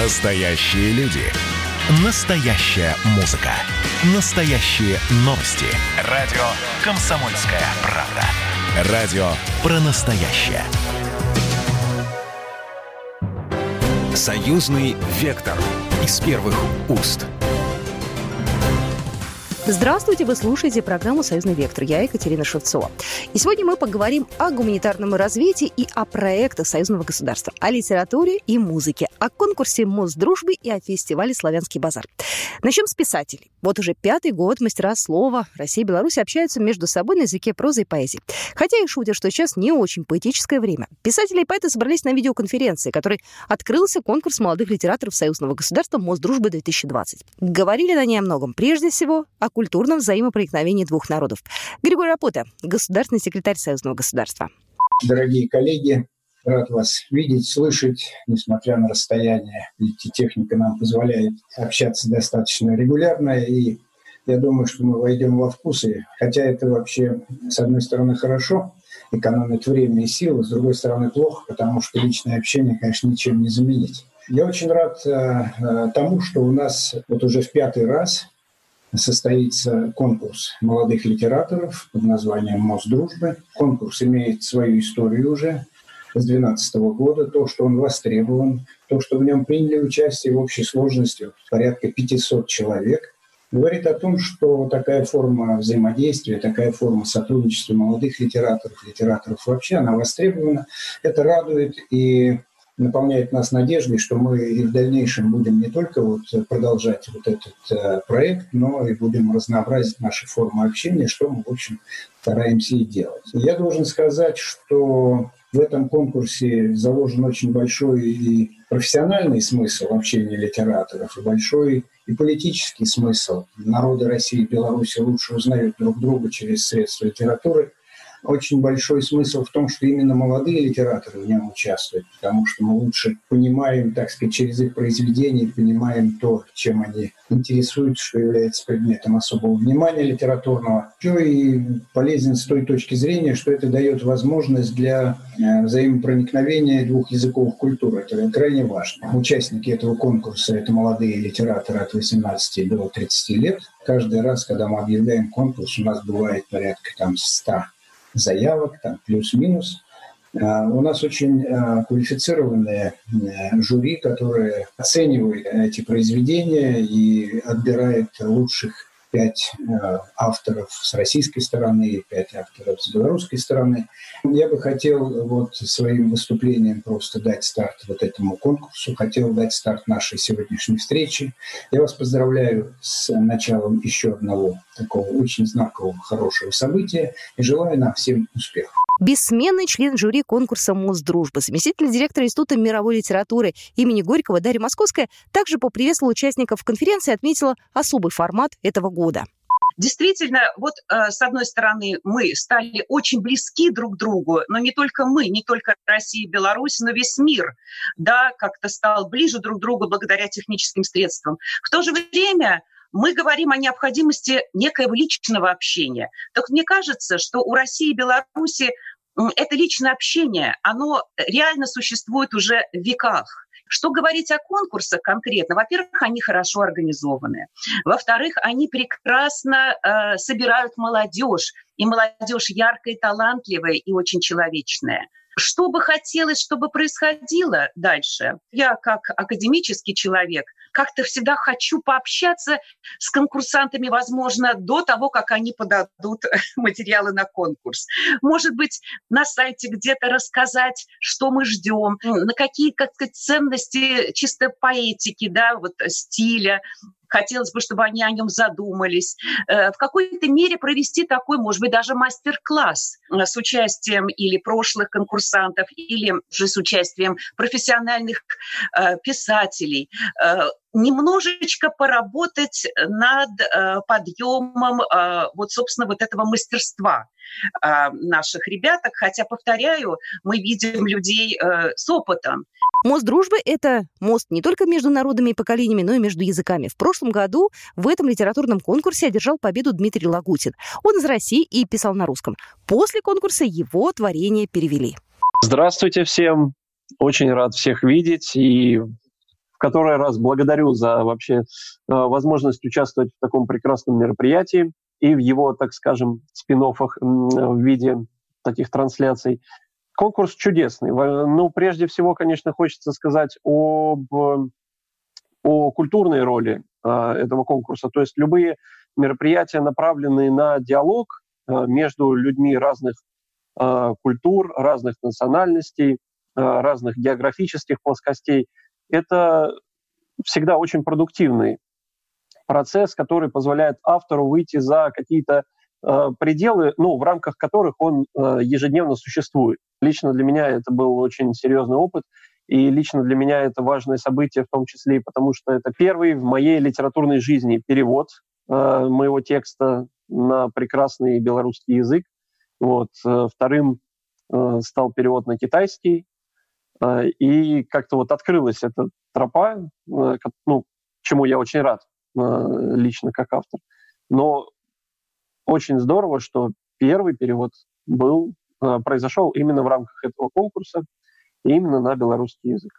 Настоящие люди. Настоящая музыка. Настоящие новости. Радио «Комсомольская правда». Радио про настоящее. Союзный вектор. Из первых уст. Здравствуйте, вы слушаете программу «Союзный вектор». Я Екатерина Шевцова. И сегодня мы поговорим о гуманитарном развитии и о проектах союзного государства, о литературе и музыке, о конкурсе «Мост дружбы» и о фестивале «Славянский базар». Начнем с писателей. Вот уже пятый год мастера слова России и Беларуси общаются между собой на языке прозы и поэзии. Хотя и шутят, что сейчас не очень поэтическое время. Писатели и поэты собрались на видеоконференции, которой открылся конкурс молодых литераторов союзного государства «Мост дружбы-2020». Говорили на ней о многом. Прежде всего, о культурном взаимопроникновении двух народов. Григорий Рапота, государственный секретарь Союзного государства. Дорогие коллеги, рад вас видеть, слышать, несмотря на расстояние. Ведь техника нам позволяет общаться достаточно регулярно, и я думаю, что мы войдем во вкусы. Хотя это вообще, с одной стороны, хорошо, экономит время и силы, с другой стороны, плохо, потому что личное общение, конечно, ничем не заменить. Я очень рад э, э тому, что у нас вот уже в пятый раз состоится конкурс молодых литераторов под названием «Мост дружбы». Конкурс имеет свою историю уже с 2012 года, то, что он востребован, то, что в нем приняли участие в общей сложности порядка 500 человек, говорит о том, что такая форма взаимодействия, такая форма сотрудничества молодых литераторов, литераторов вообще, она востребована. Это радует и наполняет нас надеждой, что мы и в дальнейшем будем не только вот продолжать вот этот э, проект, но и будем разнообразить наши формы общения, что мы, в общем, стараемся и делать. Я должен сказать, что в этом конкурсе заложен очень большой и профессиональный смысл общения литераторов, и большой и политический смысл. Народы России и Беларуси лучше узнают друг друга через средства литературы – очень большой смысл в том, что именно молодые литераторы в нем участвуют, потому что мы лучше понимаем, так сказать, через их произведения, понимаем то, чем они интересуются, что является предметом особого внимания литературного. Еще и полезен с той точки зрения, что это дает возможность для э, взаимопроникновения двух языковых культур. Это крайне важно. Участники этого конкурса – это молодые литераторы от 18 до 30 лет. Каждый раз, когда мы объявляем конкурс, у нас бывает порядка там 100 заявок, там плюс-минус. А, у нас очень а, квалифицированные э, жюри, которые оценивают эти произведения и отбирает лучших пять э, авторов с российской стороны, пять авторов с белорусской стороны. Я бы хотел вот своим выступлением просто дать старт вот этому конкурсу, хотел дать старт нашей сегодняшней встречи. Я вас поздравляю с началом еще одного такого очень знакового, хорошего события и желаю нам всем успехов бессменный член жюри конкурса «Мост дружбы», заместитель директора Института мировой литературы имени Горького Дарья Московская также поприветствовала участников конференции и отметила особый формат этого года. Действительно, вот э, с одной стороны, мы стали очень близки друг к другу, но не только мы, не только Россия и Беларусь, но весь мир, да, как-то стал ближе друг к другу благодаря техническим средствам. В то же время мы говорим о необходимости некоего личного общения. Так мне кажется, что у России и Беларуси это личное общение, оно реально существует уже в веках. Что говорить о конкурсах конкретно? Во-первых, они хорошо организованы. Во-вторых, они прекрасно э, собирают молодежь. И молодежь яркая, талантливая и очень человечная. Что бы хотелось, чтобы происходило дальше? Я, как академический человек, как-то всегда хочу пообщаться с конкурсантами, возможно, до того, как они подадут материалы на конкурс. Может быть, на сайте где-то рассказать, что мы ждем, на какие как сказать, ценности чисто поэтики, да, вот стиля, хотелось бы, чтобы они о нем задумались, э, в какой-то мере провести такой, может быть, даже мастер-класс э, с участием или прошлых конкурсантов, или же с участием профессиональных э, писателей, немножечко поработать над подъемом вот, собственно, вот этого мастерства наших ребяток. Хотя, повторяю, мы видим людей с опытом. Мост дружбы – это мост не только между народами и поколениями, но и между языками. В прошлом году в этом литературном конкурсе одержал победу Дмитрий Лагутин. Он из России и писал на русском. После конкурса его творение перевели. Здравствуйте всем. Очень рад всех видеть и в который раз благодарю за вообще возможность участвовать в таком прекрасном мероприятии и в его, так скажем, спин в виде таких трансляций. Конкурс чудесный. Ну, прежде всего, конечно, хочется сказать об, о культурной роли э, этого конкурса. То есть любые мероприятия, направленные на диалог э, между людьми разных э, культур, разных национальностей, э, разных географических плоскостей, это всегда очень продуктивный процесс, который позволяет автору выйти за какие-то э, пределы, ну, в рамках которых он э, ежедневно существует. Лично для меня это был очень серьезный опыт, и лично для меня это важное событие, в том числе потому, что это первый в моей литературной жизни перевод э, моего текста на прекрасный белорусский язык. Вот. Э, вторым э, стал перевод на китайский. Э, и как-то вот открылась эта тропа, э, ну, чему я очень рад. Э, лично как автор. Но очень здорово, что первый перевод был, произошел именно в рамках этого конкурса, именно на белорусский язык.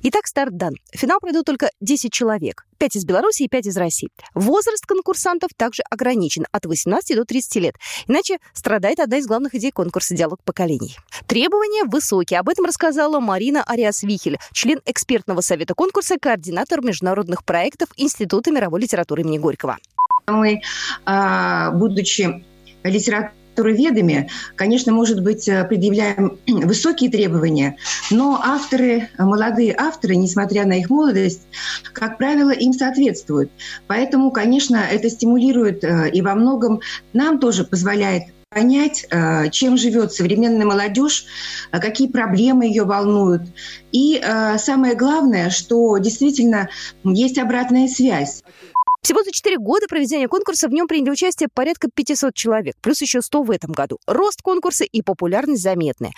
Итак, старт дан. Финал пройдут только 10 человек. 5 из Беларуси и 5 из России. Возраст конкурсантов также ограничен от 18 до 30 лет. Иначе страдает одна из главных идей конкурса «Диалог поколений». Требования высокие. Об этом рассказала Марина Ариас-Вихель, член экспертного совета конкурса, координатор международных проектов Института мировой литературы имени Горького. Мы, а, будучи литературой ведами, конечно, может быть, э, предъявляем высокие требования, но авторы, молодые авторы, несмотря на их молодость, как правило, им соответствуют. Поэтому, конечно, это стимулирует э, и во многом нам тоже позволяет понять, э, чем живет современная молодежь, какие проблемы ее волнуют. И самое главное, что действительно есть обратная связь. Всего за 4 года проведения конкурса в нем приняли участие порядка 500 человек, плюс еще 100 в этом году. Рост конкурса и популярность заметны.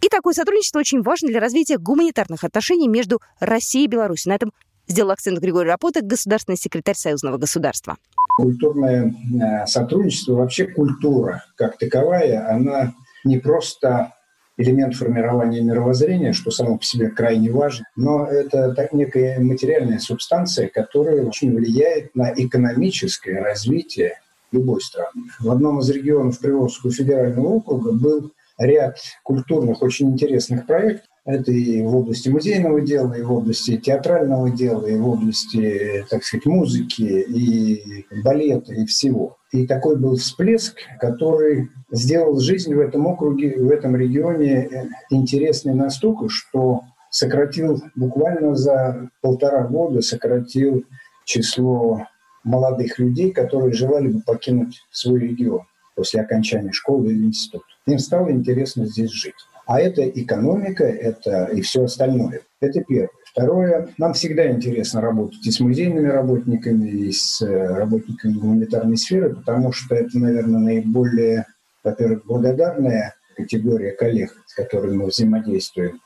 И такое сотрудничество очень важно для развития гуманитарных отношений между Россией и Беларусью. На этом сделал акцент Григорий Рапота, государственный секретарь Союзного государства. Культурное э, сотрудничество, вообще культура как таковая, она не просто элемент формирования мировоззрения, что само по себе крайне важно, но это так некая материальная субстанция, которая очень влияет на экономическое развитие любой страны. В одном из регионов Приволжского федерального округа был ряд культурных, очень интересных проектов. Это и в области музейного дела, и в области театрального дела, и в области, так сказать, музыки, и балета, и всего. И такой был всплеск, который сделал жизнь в этом округе, в этом регионе э, интересной настолько, что сократил буквально за полтора года сократил число молодых людей, которые желали бы покинуть свой регион после окончания школы или института. Им стало интересно здесь жить. А это экономика, это и все остальное. Это первое. Второе, нам всегда интересно работать и с музейными работниками, и с э, работниками гуманитарной сферы, потому что это, наверное, наиболее во-первых, благодарная категория коллег, с которыми мы взаимодействуем,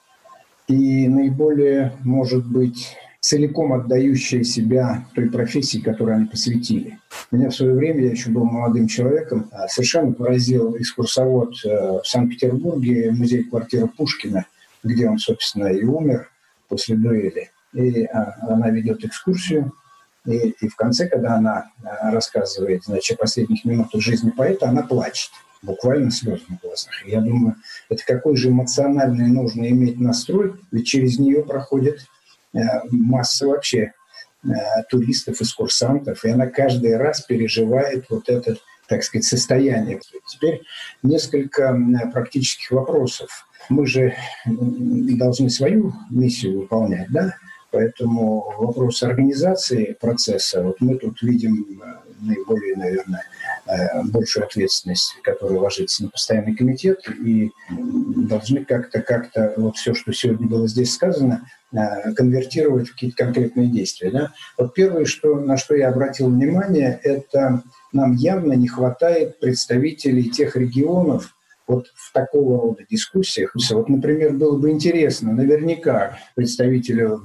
и наиболее, может быть, целиком отдающая себя той профессии, которой они посвятили. Меня в свое время, я еще был молодым человеком, а, совершенно поразил экскурсовод э, в Санкт-Петербурге, музей квартиры Пушкина, где он, собственно, и умер после дуэли. И а, она ведет экскурсию, и, и в конце, когда она а, рассказывает значит, о последних минутах жизни поэта, она плачет буквально слезы на глазах. Я думаю, это какой же эмоциональный нужно иметь настрой, ведь через нее проходит масса вообще э, туристов, экскурсантов, и она каждый раз переживает вот это, так сказать, состояние. Теперь несколько практических вопросов. Мы же должны свою миссию выполнять, да? Поэтому вопрос организации процесса, вот мы тут видим э, наиболее, наверное, Э, большую ответственность, которая ложится на постоянный комитет, и должны как-то, как-то вот все, что сегодня было здесь сказано, э, конвертировать в какие-то конкретные действия. Да? Вот первое, что, на что я обратил внимание, это нам явно не хватает представителей тех регионов, вот в такого рода дискуссиях. Вот, например, было бы интересно, наверняка представителю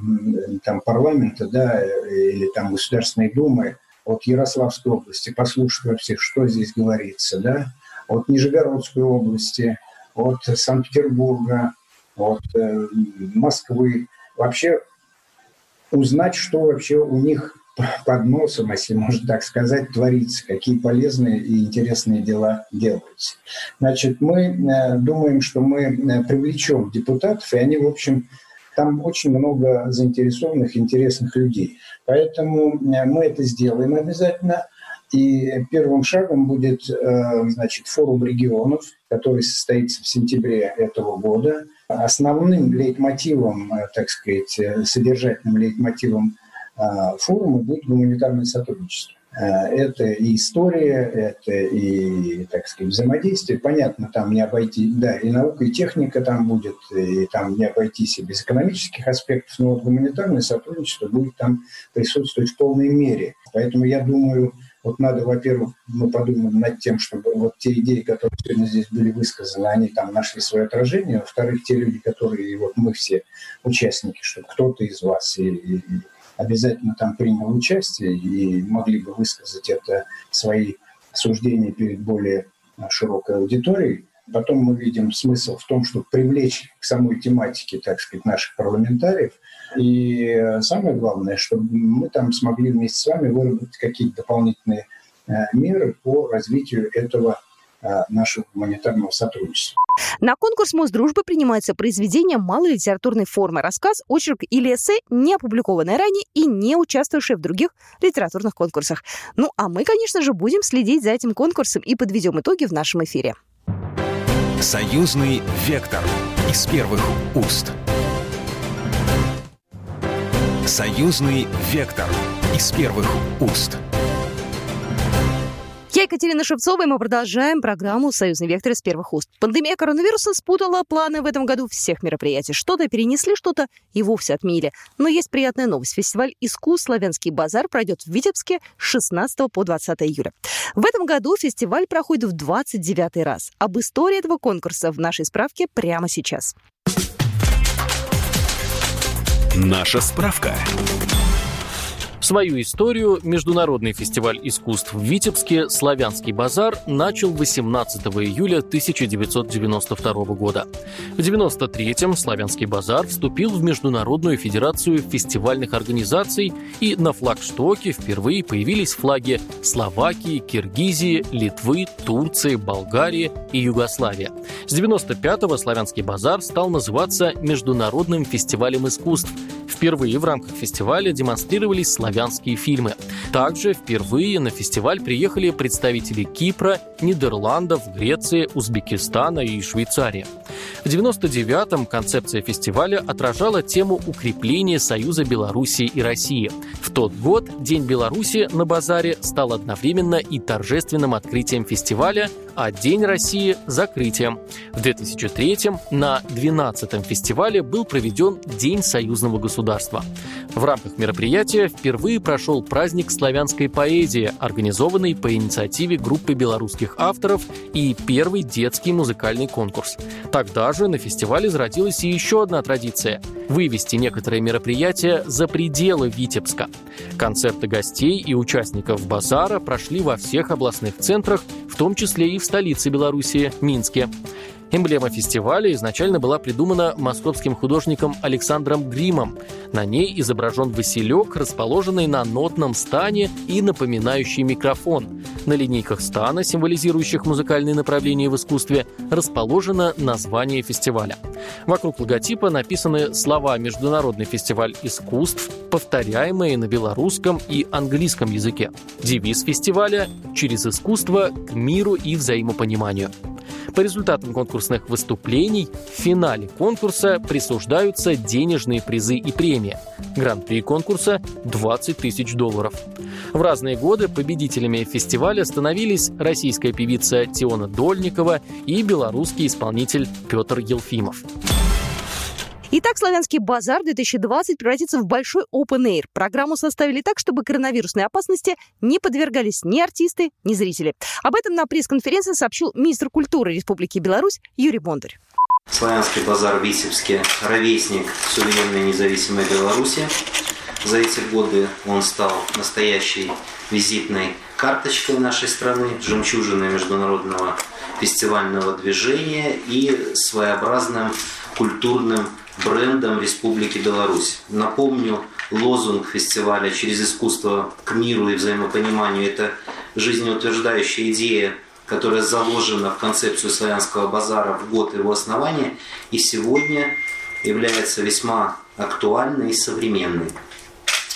там, парламента да, или там, Государственной Думы от Ярославской области, послушать вообще, что здесь говорится, да, от Нижегородской области, от Санкт-Петербурга, от э, Москвы. Вообще узнать, что вообще у них под носом, если можно так сказать, творится, какие полезные и интересные дела делаются. Значит, мы э, думаем, что мы э, привлечем депутатов, и они, в общем, там очень много заинтересованных, интересных людей. Поэтому э, мы это сделаем обязательно. И первым шагом будет значит, форум регионов, который состоится в сентябре этого года. Основным лейтмотивом, так сказать, содержательным лейтмотивом форума будет гуманитарное сотрудничество. А, это и история, это и, так сказать, взаимодействие. Понятно, там не обойти, да, и наука, и техника там будет, и там не обойтись и без экономических аспектов, но вот гуманитарное сотрудничество будет там присутствовать в полной мере. Поэтому я думаю, вот надо, во-первых, мы подумаем над тем, чтобы вот те идеи, которые сегодня здесь были высказаны, они там нашли свое отражение. Во-вторых, те люди, которые, вот мы все участники, чтобы кто-то из вас и, и обязательно там принял участие и могли бы высказать это свои суждения перед более широкой аудиторией. Потом мы видим смысл в том, чтобы привлечь к самой тематике, так сказать, наших парламентариев. И самое главное, чтобы мы там смогли вместе с вами выработать какие-то дополнительные э, меры по развитию этого Э, нашего гуманитарного сотрудничества. На конкурс Мосдружбы принимается произведение малой литературной формы, рассказ, очерк или эссе, не опубликованное ранее и не участвовавшее в других литературных конкурсах. Ну, а мы, конечно же, будем следить за этим конкурсом и подведем итоги в нашем эфире. Союзный вектор из первых уст. Союзный вектор из первых уст. Я Екатерина Шевцова, и мы продолжаем программу «Союзный вектор» из первых уст. Пандемия коронавируса спутала планы в этом году всех мероприятий. Что-то перенесли, что-то и вовсе отменили. Но есть приятная новость. Фестиваль искусств «Славянский базар» пройдет в Витебске с 16 по 20 июля. В этом году фестиваль проходит в 29 раз. Об истории этого конкурса в нашей справке прямо сейчас. Наша справка. Свою историю Международный фестиваль искусств в Витебске «Славянский базар» начал 18 июля 1992 года. В 1993-м «Славянский базар» вступил в Международную федерацию фестивальных организаций, и на флагштоке впервые появились флаги Словакии, Киргизии, Литвы, Турции, Болгарии и Югославии. С 95-го «Славянский базар» стал называться Международным фестивалем искусств. Впервые в рамках фестиваля демонстрировались славянские фильмы. Также впервые на фестиваль приехали представители Кипра, Нидерландов, Греции, Узбекистана и Швейцарии. В 1999-м концепция фестиваля отражала тему укрепления союза Белоруссии и России. В тот год День Беларуси на базаре стал одновременно и торжественным открытием фестиваля, а День России – закрытием. В 2003-м на 12-м фестивале был проведен День союзного государства. В рамках мероприятия впервые прошел праздник славянской поэзии, организованный по инициативе группы белорусских авторов и первый детский музыкальный конкурс. Тогда же на фестивале зародилась и еще одна традиция – вывести некоторые мероприятия за пределы Витебска. Концерты гостей и участников базара прошли во всех областных центрах, в том числе и в столице Беларуси – Минске. Эмблема фестиваля изначально была придумана московским художником Александром Гримом. На ней изображен Василек, расположенный на нотном стане и напоминающий микрофон. На линейках стана, символизирующих музыкальные направления в искусстве, расположено название фестиваля. Вокруг логотипа написаны слова «Международный фестиваль искусств», повторяемые на белорусском и английском языке. Девиз фестиваля «Через искусство к миру и взаимопониманию». По результатам конкурсных выступлений в финале конкурса присуждаются денежные призы и премии. Гран-при конкурса – 20 тысяч долларов. В разные годы победителями фестиваля становились российская певица Теона Дольникова и белорусский исполнитель Петр Елфимов. Итак, «Славянский базар-2020» превратится в большой open air. Программу составили так, чтобы коронавирусной опасности не подвергались ни артисты, ни зрители. Об этом на пресс-конференции сообщил министр культуры Республики Беларусь Юрий Бондарь. Славянский базар в Витебске – ровесник суверенной независимой Беларуси. За эти годы он стал настоящей визитной карточкой нашей страны, жемчужиной международного фестивального движения и своеобразным культурным брендом Республики Беларусь. Напомню, лозунг фестиваля «Через искусство к миру и взаимопониманию» – это жизнеутверждающая идея, которая заложена в концепцию славянского базара в год его основания и сегодня является весьма актуальной и современной.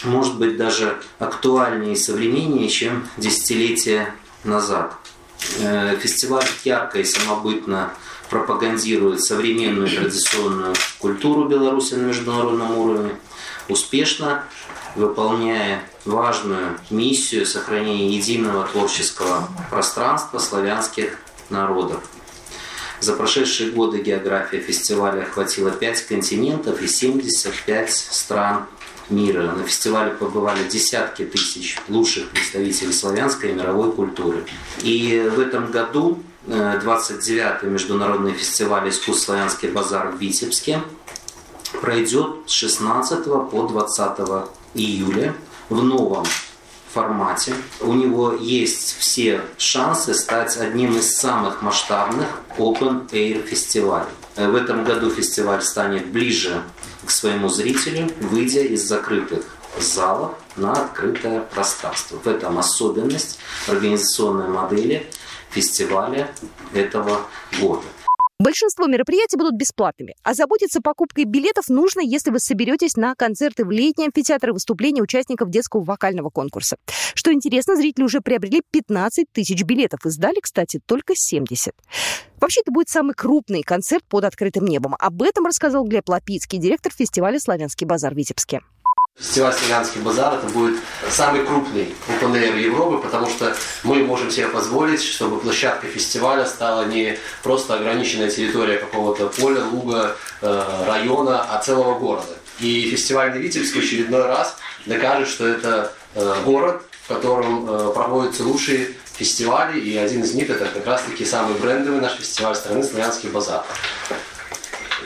Может быть, даже актуальнее и современнее, чем десятилетия назад. Э, фестиваль ярко и самобытно пропагандирует современную традиционную культуру Беларуси на международном уровне, успешно выполняя важную миссию сохранения единого творческого пространства славянских народов. За прошедшие годы география фестиваля охватила 5 континентов и 75 стран мира. На фестивале побывали десятки тысяч лучших представителей славянской и мировой культуры. И в этом году 29-й э, международный фестиваль искусств «Славянский базар» в Витебске пройдет с 16 по 20 июля в новом формате. У него есть все шансы стать одним из самых масштабных Open Air фестивалей. Э, в этом году фестиваль станет ближе к своему зрителю, выйдя из закрытых залов на открытое пространство. В этом особенность организационной модели фестиваля этого года. Большинство мероприятий будут бесплатными, а заботиться покупкой билетов нужно, если вы соберетесь на концерты в летний амфитеатр выступления участников детского вокального конкурса. Что интересно, зрители уже приобрели 15 тысяч билетов и сдали, кстати, только 70. Вообще, это будет самый крупный концерт под открытым небом. Об этом рассказал Глеб Лапицкий, директор фестиваля «Славянский базар» в Витебске. Фестиваль «Славянский базар» это будет самый крупный air Европы, потому что мы можем себе позволить, чтобы площадка фестиваля стала не просто ограниченная территория какого-то поля, луга, э, района, а целого города. И фестивальный Витебск в очередной раз докажет, что это э, город, в котором э, проводятся лучшие фестивали, и один из них это как раз-таки самый брендовый наш фестиваль страны «Славянский базар».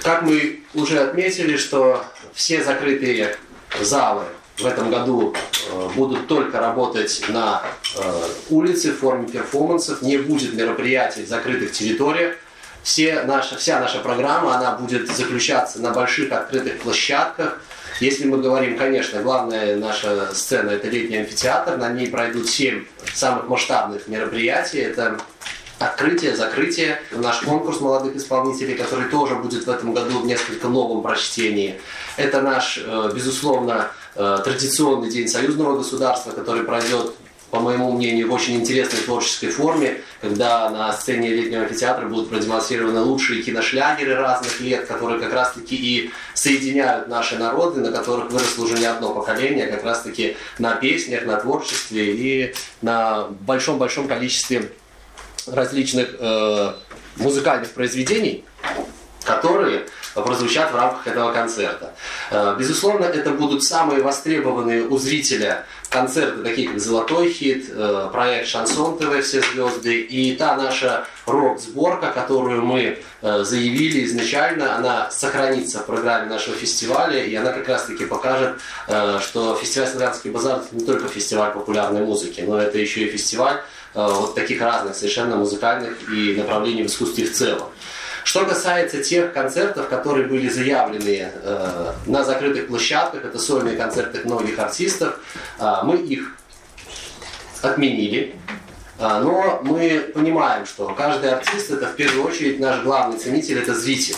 Как мы уже отметили, что все закрытые залы в этом году э, будут только работать на э, улице в форме перформансов, не будет мероприятий в закрытых территориях. Все наша, вся наша программа она будет заключаться на больших открытых площадках. Если мы говорим, конечно, главная наша сцена это летний амфитеатр, на ней пройдут семь самых масштабных мероприятий. Это открытие, закрытие, наш конкурс молодых исполнителей, который тоже будет в этом году в несколько новом прочтении. Это наш, э, безусловно, э, традиционный день союзного государства, который пройдет по моему мнению, в очень интересной творческой форме, когда на сцене летнего амфитеатра будут продемонстрированы лучшие киношлягеры разных лет, которые как раз-таки и соединяют наши народы, на которых выросло уже не одно поколение, как раз-таки на песнях, на творчестве и на большом-большом количестве различных э, музыкальных произведений, которые прозвучат в рамках этого концерта. Э, безусловно, это будут самые востребованные у зрителя концерты, такие как «Золотой хит», э, проект «Шансон ТВ. Все звезды» и та наша рок-сборка, которую мы э, заявили изначально, она сохранится в программе нашего фестиваля, и она как раз-таки покажет, что фестиваль «Славянский базар» это не только фестиваль популярной музыки, но это еще и фестиваль вот таких разных совершенно музыкальных и направлений в искусстве в целом. Что касается тех концертов, которые были заявлены э, на закрытых площадках, это сольные концерты многих артистов, э, мы их отменили. Э, но мы понимаем, что каждый артист это в первую очередь наш главный ценитель, это зритель.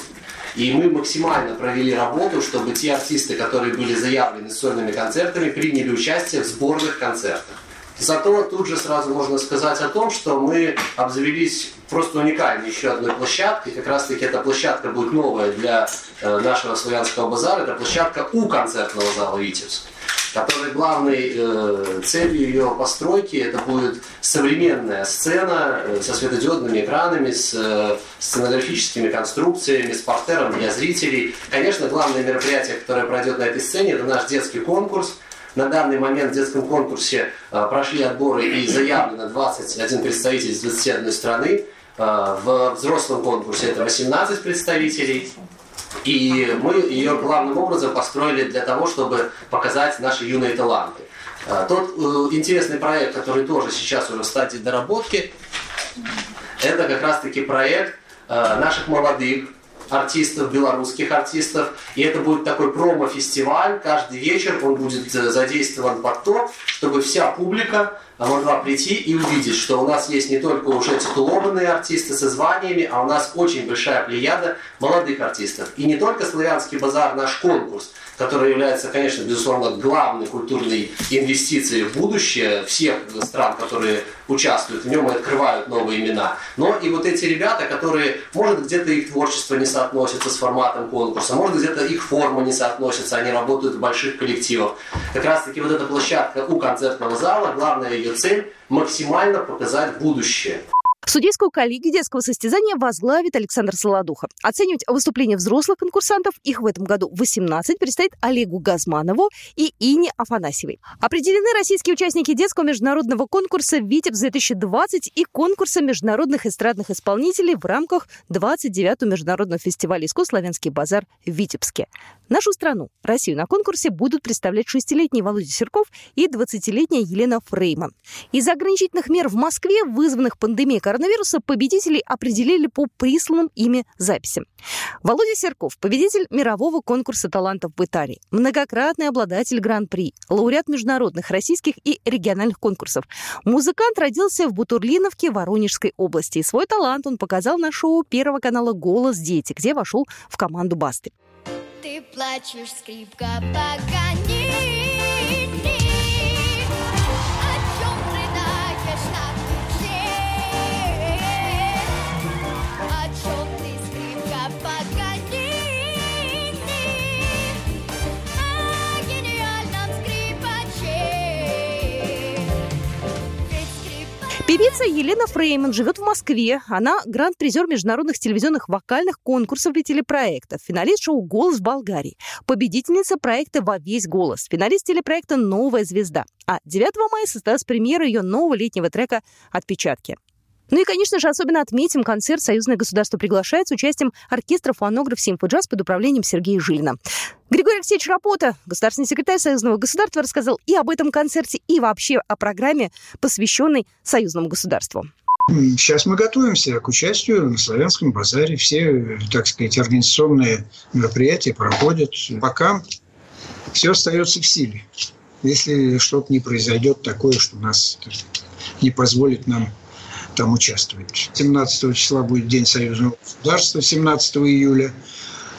И мы максимально провели работу, чтобы те артисты, которые были заявлены сольными концертами, приняли участие в сборных концертах. Зато тут же сразу можно сказать о том, что мы обзавелись просто уникальной еще одной площадкой. Как раз таки эта площадка будет новая для э, нашего славянского базара. Это площадка у концертного зала «Витебск» которой главной э, целью ее постройки это будет современная сцена э, со светодиодными экранами, с э, сценографическими конструкциями, с портером для зрителей. Конечно, главное мероприятие, которое пройдет на этой сцене, это наш детский конкурс – на данный момент в детском конкурсе э, прошли отборы и заявлено 21 представитель из 21 страны. Э, в взрослом конкурсе это 18 представителей. И мы ее главным образом построили для того, чтобы показать наши юные таланты. Э, тот интересный проект, который тоже сейчас уже в стадии доработки, это как раз-таки проект наших молодых артистов, белорусских артистов. И это будет такой промо-фестиваль. Каждый вечер он будет э, задействован под то, чтобы вся публика могла прийти и увидеть, что у нас есть не только уже титулованные артисты со званиями, а у нас очень большая плеяда молодых артистов. И не только «Славянский базар» наш конкурс, который является, конечно, безусловно, главной культурной инвестицией в будущее всех стран, которые участвуют в нем и открывают новые имена. Но и вот эти ребята, которые, может, где-то их творчество не соотносится с форматом конкурса, может, где-то их форма не соотносится, они работают в больших коллективах. Как раз-таки вот эта площадка у концертного зала, главная ее цель – максимально показать будущее. Судейскую коллегию детского состязания возглавит Александр Солодухов. Оценивать выступления взрослых конкурсантов, их в этом году 18, предстоит Олегу Газманову и Ине Афанасьевой. Определены российские участники детского международного конкурса «Витебс-2020» и конкурса международных эстрадных исполнителей в рамках 29-го международного фестиваля искусств «Славянский базар» в Витебске. Нашу страну, Россию, на конкурсе будут представлять шестилетний Володя Серков и 20-летняя Елена Фрейман. Из-за ограничительных мер в Москве, вызванных пандемией коронавируса, победителей определили по присланным ими записям. Володя Серков – победитель мирового конкурса талантов в Италии, многократный обладатель гран-при, лауреат международных российских и региональных конкурсов. Музыкант родился в Бутурлиновке Воронежской области. Свой талант он показал на шоу Первого канала «Голос дети», где вошел в команду «Басты». Ты плачешь, скрипка, погони. Певица Елена Фрейман живет в Москве. Она гранд-призер международных телевизионных вокальных конкурсов и телепроектов, финалист шоу «Голос в Болгарии», победительница проекта «Во весь голос», финалист телепроекта «Новая звезда». А 9 мая состоялась премьера ее нового летнего трека «Отпечатки». Ну и, конечно же, особенно отметим концерт «Союзное государство приглашает» с участием оркестра «Фонограф Симфоджаз» под управлением Сергея Жилина. Григорий Алексеевич Рапота, государственный секретарь Союзного государства, рассказал и об этом концерте, и вообще о программе, посвященной Союзному государству. Сейчас мы готовимся к участию на Славянском базаре. Все, так сказать, организационные мероприятия проходят. Пока все остается в силе. Если что-то не произойдет такое, что нас не позволит нам там участвовать. 17 числа будет День союзного государства, 17 июля.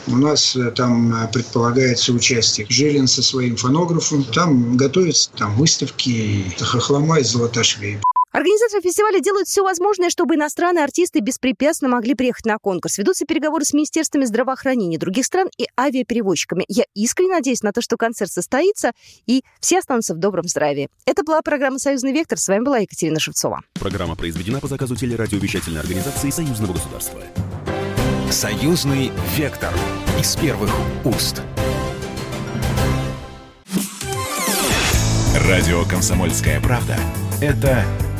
У нас э, там э, предполагается участие Жилин со своим фонографом. Там готовятся там выставки Хохлома и Золоташвили. Организаторы фестиваля делают все возможное, чтобы иностранные артисты беспрепятственно могли приехать на конкурс. Ведутся переговоры с министерствами здравоохранения других стран и авиаперевозчиками. Я искренне надеюсь на то, что концерт состоится и все останутся в добром здравии. Это была программа «Союзный вектор». С вами была Екатерина Шевцова. Программа произведена по заказу телерадиовещательной организации Союзного государства. «Союзный вектор» из первых уст. Радио «Комсомольская правда» — это